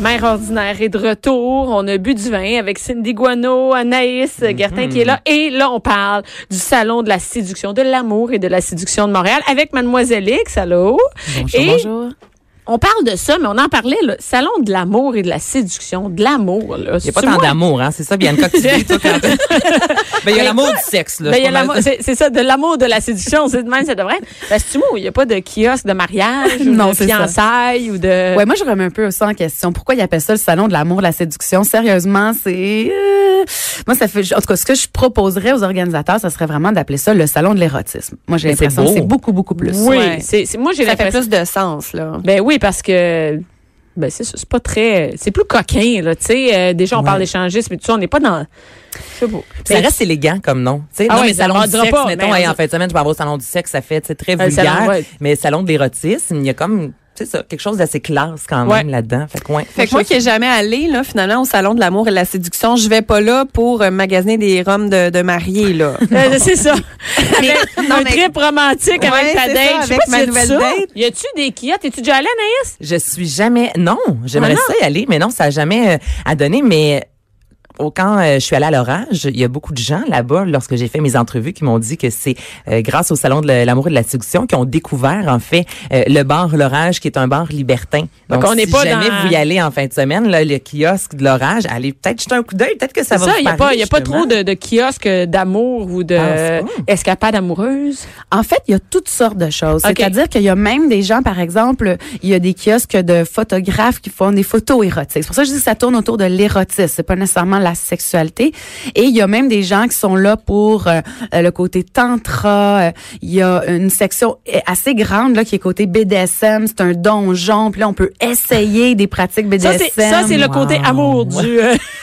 Mère ordinaire est de retour. On a bu du vin avec Cindy Guano, Anaïs Gertin qui est là. Et là, on parle du salon de la séduction, de l'amour et de la séduction de Montréal avec Mademoiselle X. Allô? Bonjour, Et- bonjour. On parle de ça, mais on en parlait, là. Salon de l'amour et de la séduction. De l'amour, là. Il n'y a pas C'est tant d'amour, hein? C'est ça, Bianca, que tu dis, toi, quand Ben, il y a l'amour du sexe, là. Ben, il y a C'est ça. c'est c'est ça, de l'amour, de la séduction. C'est de même, ça devrait être. Ben, c'est moi, il n'y a pas de kiosque de mariage ou Non, de ça. fiançailles ou de. Ouais, moi, je remets un peu ça en question. Pourquoi ils appellent ça le salon de l'amour, de la séduction? Sérieusement, c'est... euh, Moi, ça fait... En tout cas, ce que je proposerais aux organisateurs, ça serait vraiment d'appeler ça le salon de l'érotisme. Moi, j'ai l'impression que c'est beaucoup, beaucoup plus. oui, Ouais. c'est moi j'ai Ça fait l'impression. plus de sens, là. Ben oui, parce que ben c'est c'est pas très c'est plus coquin là, tu sais, euh, déjà on Ouais. parle d'échangisme mais tout ça, on n'est pas dans je sais pas. Ça reste élégant comme nom. Tu sais, Ah non, ouais, mais salon du sexe, pas, mettons, mais hey, en fin de semaine, je vais avoir au salon du sexe, ça fait tu sais, très salon, vulgaire. ouais. Mais salon de l'érotisme, il y a comme, tu sais ça, quelque chose d'assez classe quand Ouais. même là-dedans. Fait que, ouais. Fait que moi qui n'ai jamais allé, là, finalement, au salon de l'amour et de la séduction, je vais pas là pour euh, magasiner des roms de, de mariés, là. Euh, c'est ça. Non, un mais- trip romantique Ouais, avec ta c'est date. ça, avec pas ma nouvelle ça. date. Y a-tu des kiosques? Es-tu déjà allée, Anaïs? Je suis jamais, non, j'aimerais Ah ça y aller, mais non, ça a jamais euh, à donner, mais au- quand euh, je suis allée à l'orage, il y a beaucoup de gens là-bas, lorsque j'ai fait mes entrevues, qui m'ont dit que c'est euh, grâce au Salon de l'amour et de la séduction qu'ils ont découvert, en fait, euh, le bar L'Orage, qui est un bar libertin. Donc, Donc, on n'est si pas jamais dans- vous y allez en fin de semaine, là, le kiosque de l'Orage, allez peut-être jeter un coup d'œil, peut-être que ça va ça, vous il y a parler, pas a trop de, de kiosques d'amour ou de Ah, escapades amoureuses? En fait, il y a toutes sortes de choses. C'est-à-dire qu'il y a même des gens, par exemple, il y a des kiosques de photographes qui font des photos érotiques. C'est pour ça que je dis que ça tourne autour de l'érotisme. C'est pas nécessairement la sexualité. Et il y a même des gens qui sont là pour euh, euh, le côté tantra. Euh, Il y a une section assez grande là qui est côté BDSM. C'est un donjon. Puis là, on peut essayer des pratiques BDSM. c'est ça c'est le côté amour du euh,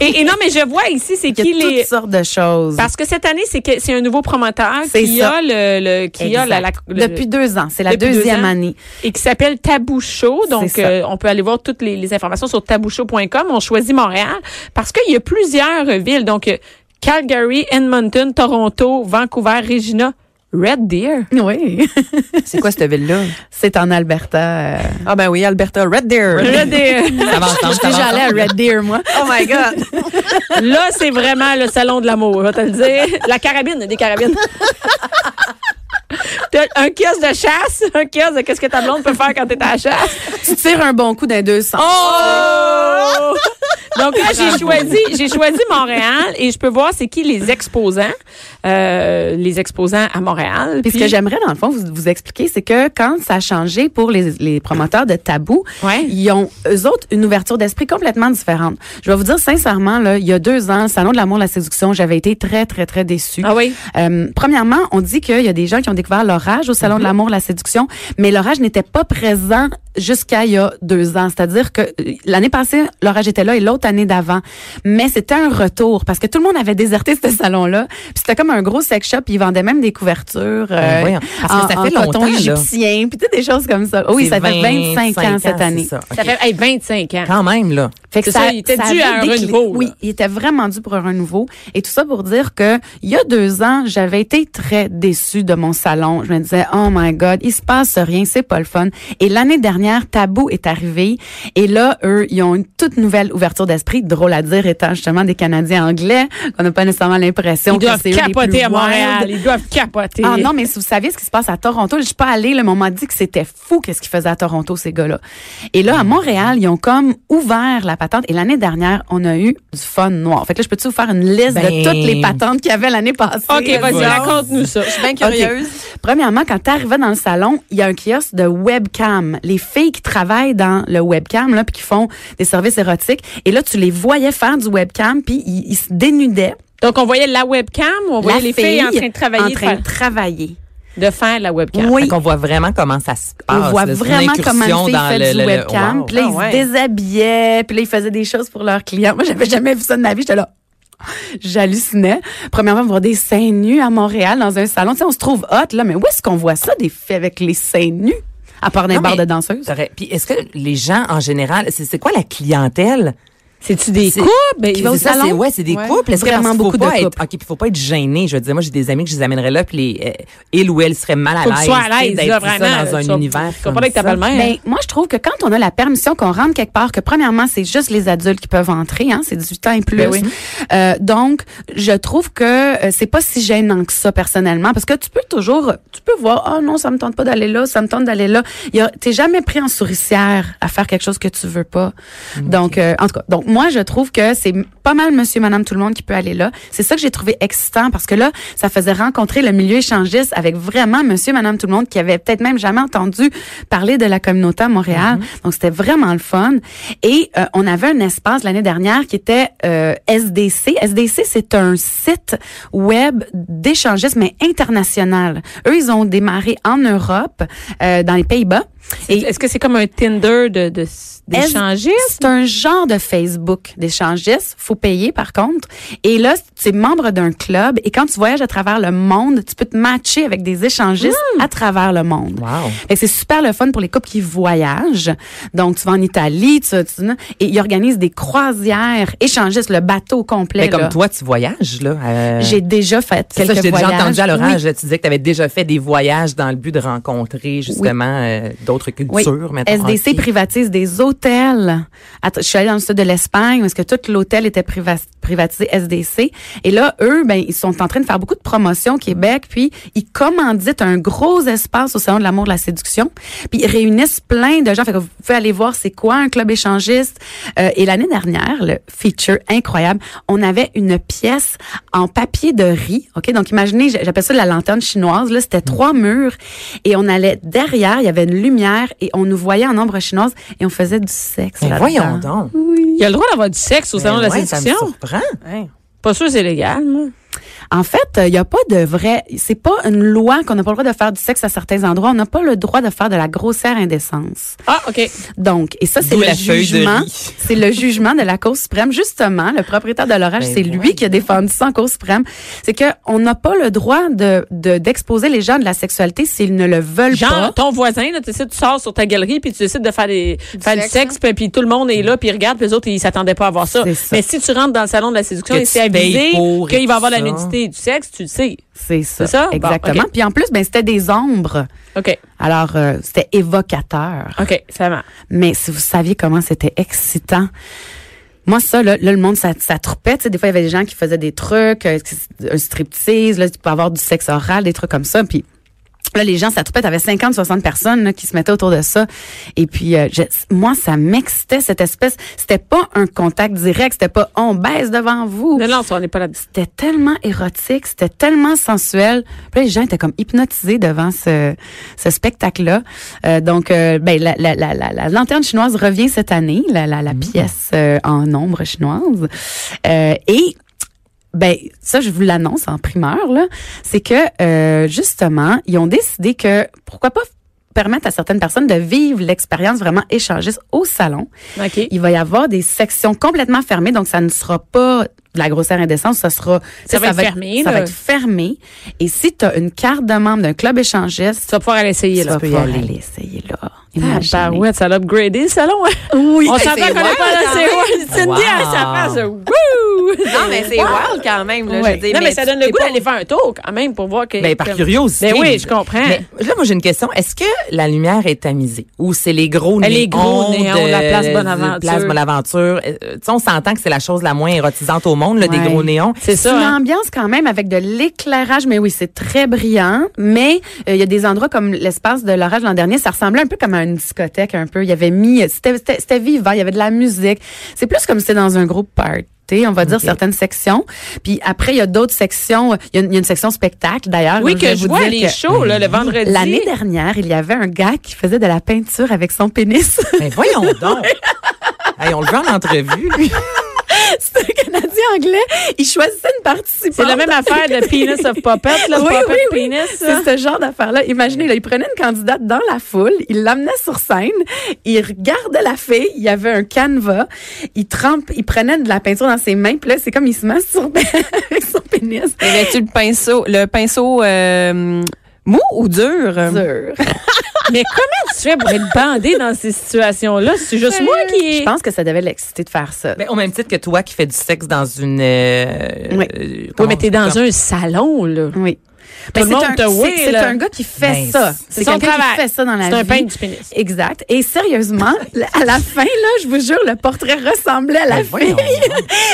et, et non mais je vois ici c'est Il y a qui toutes les sortes de choses. Parce que cette année, c'est que c'est un nouveau promoteur C'est qui ça. a le, le qui a la, la- Exact. le- Depuis deux ans. C'est la deux deuxième année. et qui s'appelle Tabou Show. Donc euh, on peut aller voir toutes les, les informations sur tabouchou.com. On choisit Montréal parce qu'il y a plusieurs villes. Donc euh, Calgary, Edmonton, Toronto, Vancouver, Regina, Red Deer. Oui. C'est quoi cette ville-là? C'est en Alberta. euh, Ah ben oui, Alberta, Red Deer. Red Deer. Ça va ensemble, Je déjà allée à. Red Deer, moi. Oh my God! Là, c'est vraiment le salon de l'amour, je vais te le dire. La carabine, des carabines. T'as un kiosque de chasse, un kiosque de qu'est-ce que ta blonde peut faire quand t'es à la chasse. Tu tires un bon coup d'un 200. Oh! Donc là, j'ai choisi, j'ai choisi Montréal et je peux voir c'est qui les exposants, euh, les exposants à Montréal. Puis ce que j'aimerais, dans le fond, vous, vous expliquer, c'est que quand ça a changé pour les, les promoteurs de tabou, Ouais. ils ont, eux autres, une ouverture d'esprit complètement différente. Je vais vous dire sincèrement, là, il y a deux ans, le Salon de l'amour, la séduction, j'avais été très, très, très déçue. Ah oui? Euh, premièrement, on dit qu'il y a des gens qui ont découvert l'orage au Salon de l'amour, de la séduction, mais l'orage n'était pas présent jusqu'à il y a deux ans. C'est-à-dire que euh, l'année passée, l'orage était là et l'autre année d'avant. Mais c'était un retour parce que tout le monde avait déserté ce salon-là. Puis c'était comme un gros sex shop. Ils vendaient même des couvertures Ben euh, voyons. Parce que ça en, fait en coton égyptien. Puis tu sais, des choses comme ça. Oui, ça fait 25 ans cette année. ça. Ça fait hey, 25 ans. Quand même, là. Fait que C'est ça, il était dû à un renouveau, là. Oui, il était vraiment dû pour un renouveau. Et tout ça pour dire que il y a deux ans, j'avais été très déçue de mon salon. Je me disais, oh my God, il se passe rien, c'est pas le fun. Et l'année dernière, Tabou est arrivé. Et là, eux, ils ont une toute nouvelle ouverture d'esprit. Drôle à dire, étant justement des Canadiens anglais, qu'on n'a pas nécessairement l'impression Ils que doivent c'est eux les plus capoter à Montréal. wild. Ils doivent capoter. Ah non, mais si vous saviez ce qui se passe à Toronto, je suis pas allée, le on m'a dit que c'était fou qu'est-ce qu'ils faisaient à Toronto, ces gars-là. Et là, à Montréal, ils ont comme ouvert la patente. Et l'année dernière, on a eu du fun noir. Fait que là, je peux-tu vous faire une liste Ben. de toutes les patentes qu'il y avait l'année passée? OK, vas-y, Vas-y. raconte-nous ça. Je suis bien curieuse. Premièrement, quand tu arrivais dans le salon, il y a un kiosque de webcam. Les filles qui travaillent dans le webcam, là, puis qui font des services érotiques. Et là, tu les voyais faire du webcam, puis ils, ils se dénudaient. Donc, on voyait la webcam ou on voyait La les filles en train de travailler. En train de faire- travailler. De faire la webcam. Oui. Qu'on voit vraiment comment ça se passe. On voit vraiment comment ils le- du le- le- webcam. wow. Puis là, Ah ils ouais. se déshabillaient. Puis là, ils faisaient des choses pour leurs clients. Moi, j'avais jamais vu ça de ma vie. J'étais là. J'hallucinais. Premièrement, voir des seins nus à Montréal dans un salon. Tu sais, on se trouve hot, là, mais où est-ce qu'on voit ça, des filles avec les seins nus? À part Non, bars de danseuses? Puis est-ce que les gens en général, c'est c'est quoi la clientèle? C'est-tu des couples? Ben, Qui va au C'est ça, salon? c'est- Ouais, c'est des Ouais. couples. Est-ce Vraiment beaucoup de couples. OK, puis faut pas être gêné. Je veux dire, moi, j'ai des amis que je les amènerais là, puis les, euh, il ou elle serait mal à l'aise. sois à l'aise, d'être là, tout ça vraiment. dans un univers. Comme pas avec ta ça. belle-mère. Ben, moi, je trouve que quand on a la permission qu'on rentre quelque part, que premièrement, c'est juste les adultes qui peuvent entrer, hein, c'est 18 ans et plus. Ben oui. Euh, donc, je trouve que euh, c'est pas si gênant que ça, personnellement, parce que tu peux toujours, tu peux voir, oh non, ça me tente pas d'aller là, ça me tente d'aller là. T'es jamais pris en souricière à faire quelque chose que tu veux pas. Donc, euh, en tout cas, donc moi, je trouve que c'est pas mal monsieur, madame, tout le monde qui peut aller là. C'est ça que j'ai trouvé excitant, parce que là, ça faisait rencontrer le milieu échangiste avec vraiment monsieur, madame, tout le monde qui avait peut-être même jamais entendu parler de la communauté à Montréal. Donc, c'était vraiment le fun. Et euh, on avait un espace l'année dernière qui était euh, SDC. SDC, c'est un site web d'échangisme, mais international. Eux, ils ont démarré en Europe, euh, dans les Pays-Bas. Est-ce que c'est comme un Tinder de, de, d'échangistes? c'est un genre de Facebook d'échangistes. Faut payer, par contre. Et là, tu es membre d'un club. Et quand tu voyages à travers le monde, tu peux te matcher avec des échangistes à travers le monde. Wow. C'est super le fun pour les couples qui voyagent. Donc, tu vas en Italie, tu, tu- et ils organisent des croisières échangistes, le bateau complet. Mais comme là. toi, tu voyages, là. euh, J'ai déjà fait quelques ça, je t'ai déjà entendu à l'orage. Oui. Tu disais que tu avais déjà fait des voyages dans le but de rencontrer justement euh, d'autres Oui. SDC privatise des hôtels. Att- Je suis allée dans le sud de l'Espagne où est-ce que tout l'hôtel était priva- privatisé SDC. Et là, eux, ben, ils sont en train de faire beaucoup de promotions au Québec. Puis, ils commanditent un gros espace au Salon de l'amour de la séduction. Puis, ils réunissent plein de gens. Fait que vous pouvez aller voir c'est quoi un club échangiste. Euh, et l'année dernière, le feature incroyable, on avait une pièce en papier de riz. OK? Donc, imaginez, j'appelle ça la lanterne chinoise. Là, c'était trois murs. Et on allait derrière, il y avait une lumière et on nous voyait en ombre chinoise et on faisait du sexe. Mais voyons donc. Il y a le droit d'avoir du sexe au salon de la ça me Ouais. Pas sûr c'est légal. moi. En fait, il n'y a pas de vrai. C'est pas une loi qu'on n'a pas le droit de faire du sexe à certains endroits. On n'a pas le droit de faire de la grossière indécence. Ah, OK. Donc, et ça, c'est le jugement. C'est le jugement de la Cour suprême. Justement, le propriétaire de l'orage, Ben c'est lui qui a défendu ça en Cour suprême. C'est que on n'a pas le droit de de- d'exposer les gens de la sexualité s'ils ne le veulent Genre, pas. ton voisin, là, tu sais, tu sors sur ta galerie puis tu décides de faire, des, faire du sexe, sexe, puis, puis tout le monde est là, puis ils regardent, puis les autres, ils s'attendaient pas à voir ça. Mais si tu rentres dans le salon de la séduction Que et c'est avisé qu'il va avoir la ça. Et du sexe, tu le sais. C'est ça. Bon, Exactement. Puis en plus, ben c'était des ombres. OK. Alors, euh, c'était évocateur. OK, ça va. Mais si vous saviez comment c'était excitant. Moi, ça, là, là, le monde, ça, ça troupait. Tu sais, des fois, il y avait des gens qui faisaient des trucs, euh, un striptease, là, tu peux avoir du sexe oral, des trucs comme ça. Puis là, les gens, ça troupait. T'avais 50, 60 personnes là, qui se mettaient autour de ça. Et puis, euh, je- moi, ça m'excitait, cette espèce. C'était pas un contact direct. C'était pas on baisse devant vous. Non, on n'est pas là-dedans. C'était tellement érotique, c'était tellement sensuel. Puis là, les gens étaient comme hypnotisés devant ce, ce spectacle-là. Euh, donc, euh, ben, la, la, la, la, la lanterne chinoise revient cette année, la, la, la pièce euh, en ombre chinoise. Euh, et ben ça je vous l'annonce en primeur là, c'est que euh, justement ils ont décidé que pourquoi pas permettre à certaines personnes de vivre l'expérience vraiment échangiste au salon. OK. Il va y avoir des sections complètement fermées, donc ça ne sera pas de la grossière indécence, ça sera Ça va être fermé, Ça va être fermé. Et si tu as une carte de membre d'un club échangiste, Tu vas pouvoir aller essayer, tu là. vas pouvoir aller l'essayer là. Ah, ouais, ça l'a upgradé, le salon. hein? Oui. On s'entend qu'on wild, pas wild. Cindy, à sa Wow. face, wouh! Non, mais c'est wild quand même. Là, Ouais. je veux dire, non, mais, ça donne le goût pas- d'aller faire un tour quand même pour voir que. Ben, par curiosité. Ben oui, je comprends. Mais là, moi, j'ai une question. Est-ce que la lumière est tamisée? Ou c'est les gros néons? est gros néons, de- la place de- Bonaventure. Place Bonaventure. Euh, tu sais, on s'entend que c'est la chose la moins érotisante au monde, là, des gros néons. C'est C'est ça. une hein? ambiance quand même avec de l'éclairage, mais oui, c'est très brillant. Mais euh, il y a des endroits comme l'espace de l'orage l'an dernier, ça ressemblait un peu comme à une discothèque, un peu. Il y avait mis, c'était vivant, il y avait de la musique. C'est plus comme si c'était dans un groupe party. On va dire certaines sections. Puis après, il y a d'autres sections. Il y, a, il y a une section spectacle, d'ailleurs. Oui, que je vous vois les shows, là, le vendredi. L'année dernière, il y avait un gars qui faisait de la peinture avec son pénis. Mais voyons donc. Hey, on le veut en entrevue, lui. c'est un Canadien anglais. Il choisissait une participante. C'est la même affaire de Penis of Puppet, là, Oui, Puppet oui. C'est ce genre d'affaire-là. Imaginez, là, il prenait une candidate dans la foule, il l'amenait sur scène, il regardait la fille, il y avait un canevas, il trempe, il prenait de la peinture dans ses mains, puis là, c'est comme il se masturbait avec son pénis. Y avait-tu le pinceau, le pinceau euh, mou ou dur? Dur. Mais comment tu fais pour être bandé dans ces situations-là? C'est juste moi qui... Je pense que ça devait l'exciter de faire ça. Ben, au même titre que toi qui fais du sexe dans une. euh, Oui. euh, Oui, comment- mais t'es dans un salon, là. Oui. Tout le c'est monde un, oui, gars qui fait Ben, ça. c'est quelqu'un travail. qui fait ça dans la C'est un peintre du pénis. Exact. Et sérieusement, à la fin, là, je vous jure, le portrait ressemblait à la Ben, fille.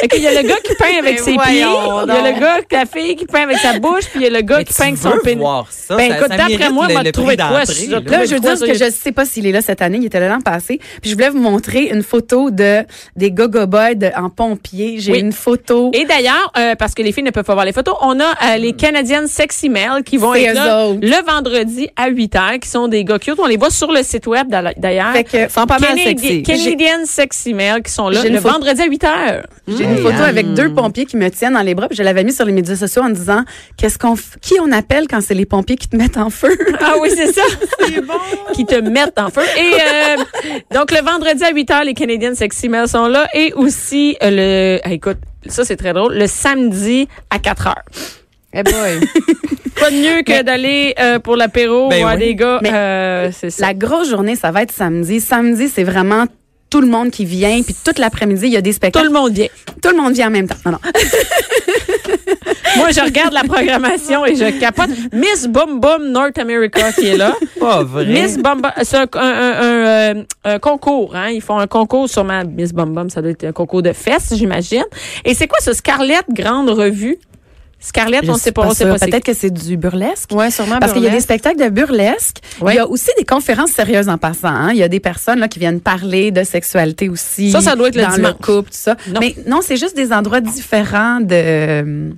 Fait qu'il y a le gars qui peint avec Mais ses pieds, il y a le gars, la fille qui peint avec sa bouche, puis il y a le gars Mais qui peint avec son pénis. voir ça, Ben, ça- écoute, d'après moi, m'a trouvé quoi, là. Je veux dire que il je sais pas s'il est là cette année, il était là l'an passé. Puis je voulais vous montrer une photo de des gogo boys en pompier. J'ai une photo. Et d'ailleurs, euh, parce que les filles ne peuvent pas voir les photos, on a euh, les Canadiennes Sexy Qui vont être là autres. le vendredi à 8 h, qui sont des gars cute. On les voit sur le site web d'ailleurs. Que sont pas mal Canadi- sexy. Canadian Sexy Mail qui sont là J'ai une le photo- vendredi à 8 h. j'ai une photo avec deux pompiers qui me tiennent dans les bras. Puis je l'avais mis sur les médias sociaux en disant qu'est-ce qu'on f- qui on appelle quand c'est les pompiers qui te mettent en feu? Ah oui, c'est ça. c'est bon. Qui te mettent en feu. Et euh, donc, le vendredi à 8 h, les Canadian Sexy Mail sont là. Et aussi, euh, le. ah, écoute, ça, c'est très drôle. Le samedi à 4 h. Eh boy. Pas de mieux que d'aller euh, pour l'apéro Ben voir oui. des gars. Euh, c'est ça. La grosse journée, ça va être samedi. Samedi, c'est vraiment tout le monde qui vient. Puis toute l'après-midi, il y a des Tout spectacles. le monde vient. Tout le monde vient en même temps. Non, non. Moi, je regarde la programmation et je capote. Miss Boom Boom North America qui est là. Pas vrai. Miss Bum Bum, c'est un, un- un- un, euh, un concours, hein. Ils font un concours sûrement Miss Bum Bum, ça doit être un concours de fesses, j'imagine. Et c'est quoi ce Scarlett Grande Revue? Scarlett, Je on suis sait pas, on sait sûre. pas Peut-être que c'est du burlesque. Ouais, sûrement. Parce qu'il y a des spectacles de burlesque. Ouais. Il y a aussi des conférences sérieuses en passant. hein. Il y a des personnes là, qui viennent parler de sexualité aussi. Ça, ça doit être le dans dimanche. le couple, tout ça. Non. Mais non, c'est juste des endroits différents de euh,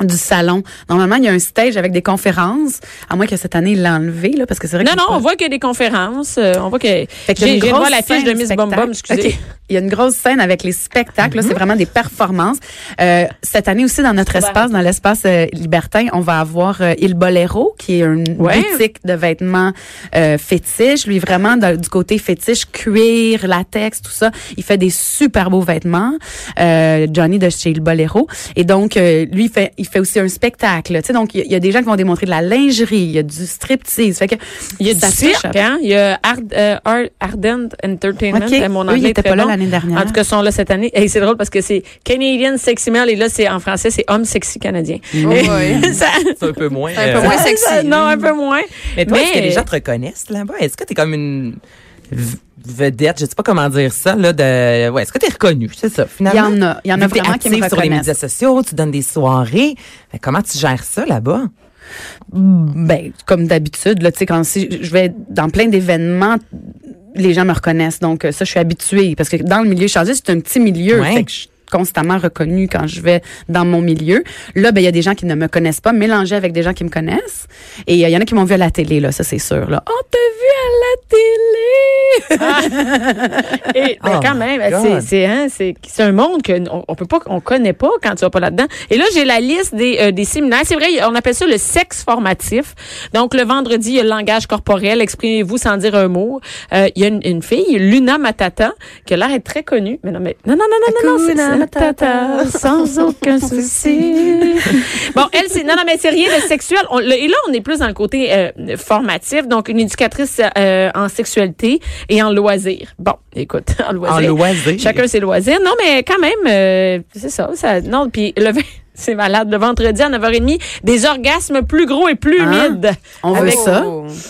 du salon. Normalement, il y a un stage avec des conférences, à moins que cette année, il l'a enlevé, là, parce que c'est vrai Non, que non, c'est on pas- voit qu'il y a des conférences. euh, on voit que. Fait a j'ai de voir la fiche de Miss spectacle. Bum, excusez. OK. Il y a une grosse scène avec les spectacles. là, Mhm. C'est vraiment des performances. Euh, cette année aussi, dans notre espace, dans l'espace euh, libertin, on va avoir euh, Il Bolero, qui est une Ouais. boutique de vêtements euh, fétiches. Lui, vraiment, dans- du côté fétiche, cuir, latex, tout ça. Il fait des super beaux vêtements. Euh, Johnny de chez Il Bolero. Et donc, lui, il fait, il fait aussi un spectacle. Tu sais, donc, il y, a- il y a des gens qui vont démontrer de la lingerie. Il y a du striptease. Fait que Il y a du cirque, hein? Il y a Ard, euh, Ard- Ardent Entertainment. OK. Euh, Mon Eux, anglais ils est étaient pas là l'année dernière. En tout cas, ils sont là cette année. Et c'est drôle parce que c'est Canadian Sexy Mail et là, c'est en français, c'est Homme Sexy Canadien. Ça- C'est un peu moins. C'est un peu euh, moins sexy. ça- non, un peu moins. Mais toi, est-ce que les gens te reconnaissent là-bas? Est-ce que t'es comme une vedette, je sais pas comment dire ça, là, de, ouais, est-ce que t'es reconnue? C'est ça, Il y finalement. en a. Il y en a vraiment qui me sur les médias sociaux, tu donnes des soirées. Comment tu gères ça là-bas? Ben, comme d'habitude, là, tu sais, quand si je vais dans plein d'événements, les gens me reconnaissent. Donc, euh, ça, je suis habituée. Parce que dans le milieu changé, c'est un petit milieu. Ouais. Fait que je suis constamment reconnue quand je vais dans mon milieu. Là, ben, il y a des gens qui ne me connaissent pas, mélangés avec des gens qui me connaissent. Et euh, il y en a qui m'ont vu à la télé, là, ça, c'est sûr, là. On t'a vu à la télé! Et ben, Oh quand même, God. c'est c'est hein, c'est c'est un monde que on, on peut pas on connaît pas quand tu vas pas là-dedans. Et là j'ai la liste des euh, des séminaires. C'est vrai, on appelle ça le sexe formatif. Donc le vendredi, il y a le langage corporel, exprimez-vous sans dire un mot. Euh, il y a une, une fille, Luna Matata, qui a l'air d'être très connue. Mais non mais non non non non non, non, Matata, sans aucun souci. bon, elle c'est non non mais c'est rien de sexuel. On- le- et là on est plus dans le côté euh, formatif. Donc une éducatrice euh, en sexualité et en loisirs. Bon, écoute, en En loisirs. loisir. Chacun ses loisirs. Non, mais quand même, euh, c'est ça, ça. Non, puis le vin- c'est malade. Le vendredi à 9h30, des orgasmes plus gros et plus Hein? humides. On veut Avec- ça.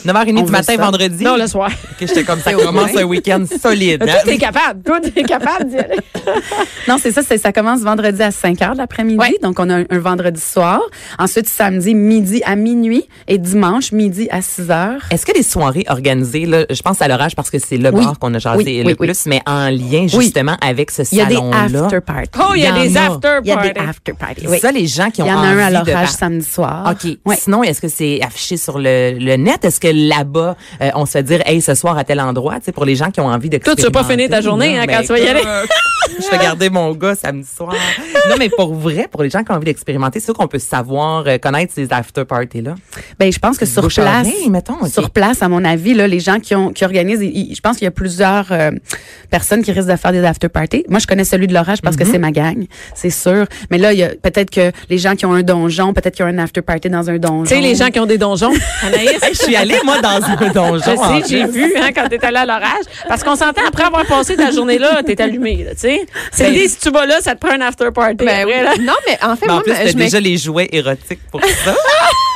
9h30 On du veut matin, ça. vendredi. Non, le soir. Ok, j'étais comme ça commence un week-end solide. Toi, hein? t'es capable. Toi, t'es capable d'y aller. Non, c'est ça, c'est, ça commence vendredi à 5 heures de l'après-midi. Ouais. Donc, on a un, un vendredi soir. Ensuite, samedi, midi à minuit. Et dimanche, midi à 6 heures. Est-ce que les soirées organisées, là, je pense à l'orage parce que c'est le Oui. bar qu'on a jasé Oui, le oui, oui. plus, mais en lien justement avec ce Il y a des salon-là. after parties. Oh, il y a Il y des en a. after Il y a des parties. after parties. C'est Oui. ça, les gens qui ont Il y en a un à envie l'orage par- samedi soir. OK. Ouais. Sinon, est-ce que c'est affiché sur le, le net? Est-ce que là-bas, euh, on se fait dire, hey, ce soir à tel endroit, tu sais, pour les gens qui ont envie de Toi, tu vas pas finir ta journée, hein, quand tu vas y aller? je fais garder mon gars samedi soir. Non, mais pour vrai, pour les gens qui ont envie d'expérimenter, c'est sûr qu'on peut savoir, euh, connaître ces after parties là. Ben, je pense que sur place, mettons, sur place, à mon avis, là, les gens qui ont qui organisent, ils- je pense qu'il y a plusieurs euh, personnes qui risquent de faire des after parties. Moi, je connais celui de l'orage parce Mhm. que c'est ma gang, c'est sûr. Mais là, il y a peut-être que les gens qui ont un donjon, peut-être qu'il y a un after party dans un donjon. Tu sais, les gens qui ont des donjons. Anaïs, je suis allée, moi, dans un donjon. je sais, j'ai vu hein, quand t'es allé à l'orage. Parce qu'on s'entend, après avoir passé ta journée là, t'es allumé, là, tu sais. C'est dit, si tu vas là, ça te prend un after party. Ben après, oui. là. Non, mais en fait, Mais en moi, plus, je déjà les jouets érotiques pour ça.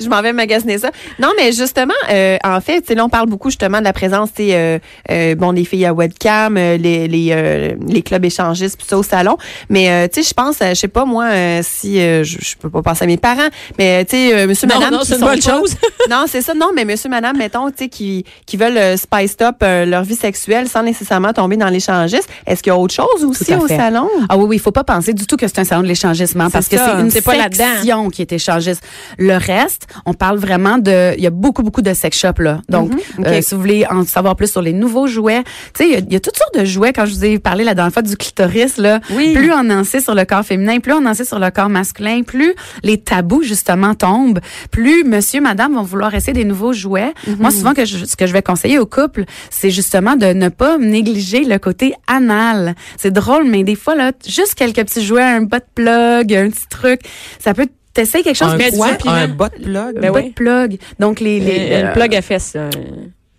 je m'en vais magasiner ça. Non, mais justement, euh, en fait, tu sais, là, on parle beaucoup justement de la présence, euh, euh, bon, des filles à webcam, euh, les les euh, les clubs échangistes, puis ça au salon. Mais euh, tu sais, je pense, je sais pas moi, si euh, je, peux pas penser à mes parents, mais tu sais, euh, Monsieur, Non, Madame, non, c'est une bonne pas- chose. non, c'est ça. Non, mais Monsieur, Madame, mettons, tu sais, qui qui veulent spice up leur vie sexuelle sans nécessairement tomber dans l'échangiste. Est-ce qu'il y a autre chose aussi Tout au salon? Ah oui, oui, il faut pas penser du tout que c'est un salon de l'échangissement parce que c'est une C'est pas section qui est échangiste. Le reste, on parle vraiment de, il y a beaucoup beaucoup de sex shops là. Donc, Mhm, euh, si vous voulez en savoir plus sur les nouveaux jouets, tu sais, il y a- il y, a toutes sortes de jouets. Quand je vous ai parlé la dernière fois du clitoris là, Oui. plus on en sait sur le corps féminin, plus on en sait sur le corps masculin, plus les tabous justement tombent, plus Monsieur, Madame vont vouloir essayer des nouveaux jouets. Moi, souvent que je- ce que je vais conseiller au couple, c'est justement de ne pas négliger le côté anal. C'est drôle, mais des fois là, juste quelques petits jouets, un butt plug, un petit truc, ça peut t'essayer quelque chose un quoi? Un bot plug? Ben un oui. butt plug. Donc les, les Euh, euh, Une plug à fesses. là.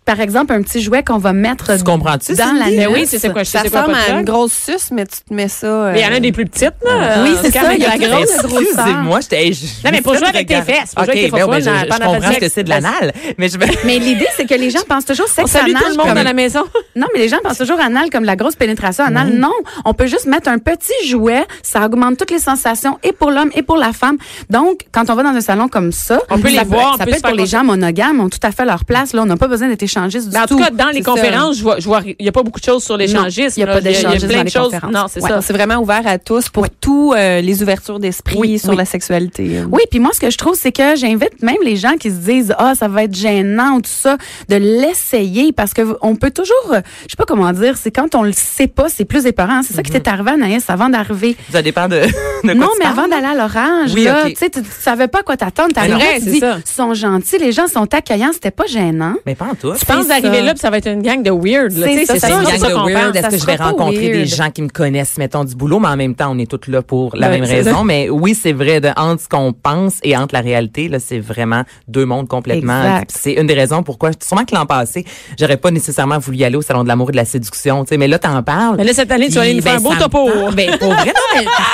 Par exemple un petit jouet qu'on va mettre Tu dans la? Mais oui, c'est c'est quoi, je sais Ça c'est quoi ressemble pas de à une grosse suce, mais tu te mets ça. euh, Mais il y en a des plus petites, là. Oui, Euh, c'est quand ça, même il y a la grosse. Excusez-moi, j'étais. Non, mais pour jouer avec tes fesses, pour jouer OK, avec tes faux ben, je, comprends ce que c'est de l'anal, mais. Mais l'idée, c'est que les gens pensent toujours sexe anal tout le monde comme- dans la maison. Non, mais les gens pensent toujours anal comme la grosse pénétration anale. Non, on peut juste mettre un petit jouet, ça augmente toutes les sensations et pour l'homme et pour la femme. Donc, quand on va dans un salon comme ça, On peut ça les voir, ça peut être pour les gens monogames, ont tout à fait leur place. Là, on n'a pas besoin d'être échangistes du Mais en tout. tout cas, dans les ça. conférences, je vois, je vois, il y a pas beaucoup de choses sur l'échangisme. il y a là. pas d'échangisme plein dans de les choses. conférences. Non, c'est Ouais. ça. C'est vraiment ouvert à tous pour tous euh, les ouvertures d'esprit Oui, sur oui. la sexualité. Oui, puis moi, ce que je trouve, c'est que j'invite même les gens qui se disent, ah, ça va être gênant ou tout ça, de l'essayer parce que on peut toujours, euh, je sais pas comment dire, c'est quand on le sait pas, c'est plus épeurant. C'est ça qui t'est arrivé, Anaïs, avant d'arriver. Ça dépend de, de quoi Non, tu mais parles. avant d'aller à l'orange, Oui, là, tu sais, tu savais pas à quoi t'attendre. Tu dis, ils sont gentils, les gens sont accueillants, c'était pas gênant. Mais pas en tout. Penses C'est d'arriver là, puis ça va être une gang de weird. C'est ça, C'est ça une c'est gang de weird. pense. Est-ce que je vais rencontrer des gens qui me connaissent, mettons, du boulot, mais en même temps, on est toutes là pour la même raison. Mais oui, c'est vrai, de, entre ce qu'on pense et entre la réalité, là, c'est vraiment deux mondes complètement. C'est une des raisons pourquoi, sûrement que l'an passé, j'aurais pas nécessairement voulu y aller au Salon de l'amour et de la séduction, tu sais, mais là, t'en parles. Mais là, cette année, tu vas aller nous faire un beau me topo. Ben, pour vrai,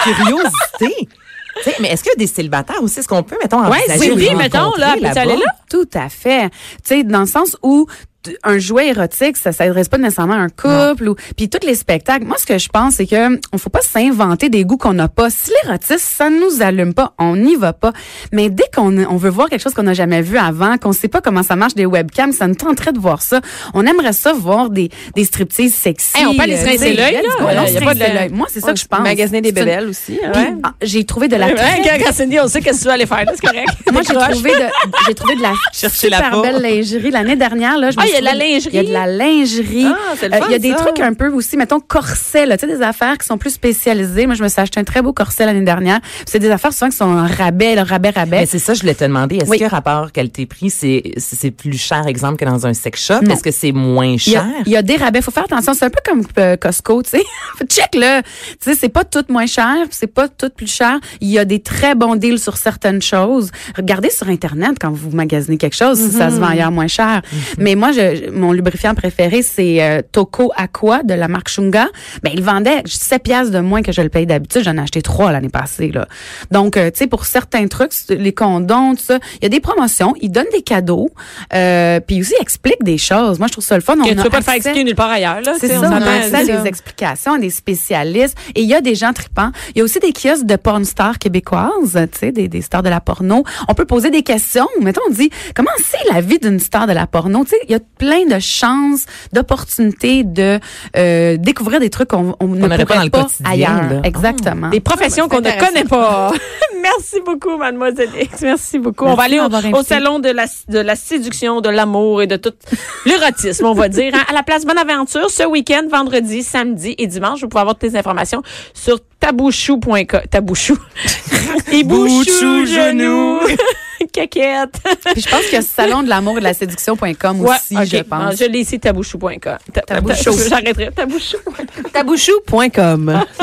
curiosité. Tu sais, mais est-ce qu'il y a des célibataires aussi? Est-ce qu'on peut, mettons, Ouais, envisager de mettons, là, aller là? Tout à fait. Tu sais, dans le sens où un jouet érotique, ça s'adresse pas nécessairement à un couple ou puis tous les spectacles. Moi, ce que je pense, c'est que on faut pas s'inventer des goûts qu'on n'a pas. Si l'érotisme, ça nous allume pas, on n'y va pas. Mais dès qu'on on veut voir quelque chose qu'on n'a jamais vu avant, qu'on sait pas comment ça marche des webcams, ça nous tenterait de voir ça. On aimerait ça voir des des striptease sexy. Hey, on peut aller se euh, rincer sais, l'œil, là. Il y se a pas de-. Moi, c'est ça que je pense. Magasiner des bébelles aussi. hein. Ah, j'ai trouvé de la Ouais, très quand on sait qu'est-ce que tu vas aller faire. là, C'est correct. moi, j'ai trouvé de, j'ai trouvé de la Chercher super là-bas. belle lingerie l'année dernière. Là, je il y a de la lingerie? Il y a de la lingerie. Ah, c'est le Euh, fun, Il y a des ça. trucs un peu aussi, mettons, corsets, là, tu sais, des affaires qui sont plus spécialisées. Moi, je me suis acheté un très beau corset l'année dernière. C'est des affaires souvent qui sont en rabais, le rabais, rabais. Mais c'est ça, je voulais te demander. Est-ce Oui. que rapport qualité-prix, c'est c'est c'est plus cher, exemple, que dans un sex shop? Est-ce que c'est moins Il y, cher? a, il y a des rabais. Faut faire attention. C'est un peu comme euh, Costco, tu sais. Check le. Tu sais, c'est pas tout moins cher, c'est pas tout plus cher. Il y a des très bons deals sur certaines choses. Regardez sur internet quand vous magasinez quelque chose, si ça se vend ailleurs moins cher. Mais moi, je, mon lubrifiant préféré, c'est euh, Toco Aqua de la marque Shunga. Ben, il vendait 7 piastres de moins que je le paye d'habitude. J'en ai acheté trois l'année passée, là. Donc, euh, tu sais, pour certains trucs, les condoms, tout ça, il y a des promotions. Ils donnent des cadeaux. Euh, puis aussi, ils expliquent des choses. Moi, je trouve ça le fun. Que On tu a peux pas te faire expliquer nulle part ailleurs. là, c'est tu ça, on a accès à des explications, à des spécialistes. Et il y a des gens tripants. Il y a aussi des kiosques de porn stars québécoises, tu sais, des, des stars de la porno. On peut poser des questions. Mettons, on dit, comment c'est la vie d'une star de la porno? Tu sais, il y a plein de chances, d'opportunités de euh, découvrir des trucs qu'on on ne n'aurait pas dans le pas quotidien, ailleurs. là. Exactement. Des professions Ah, qu'on ne connaît pas. Merci beaucoup, mademoiselle X. Merci beaucoup. on va aller au, salon de la, de la séduction, de l'amour et de tout l'érotisme, on va dire. hein. À la place Bonaventure, ce week-end, vendredi, samedi et dimanche, vous pouvez avoir toutes les informations sur tabouchou.com. Tabouchou. Et bouchou, genou. Caquette. Puis je pense qu'il y a salon de l'amour et de la séduction.com Ouais, aussi, ok. je Non, pense. je l'ai ici, tabouchou.com. Ta- Tabouchou. J'arrêterai. Tabouchou. Tabouchou.com.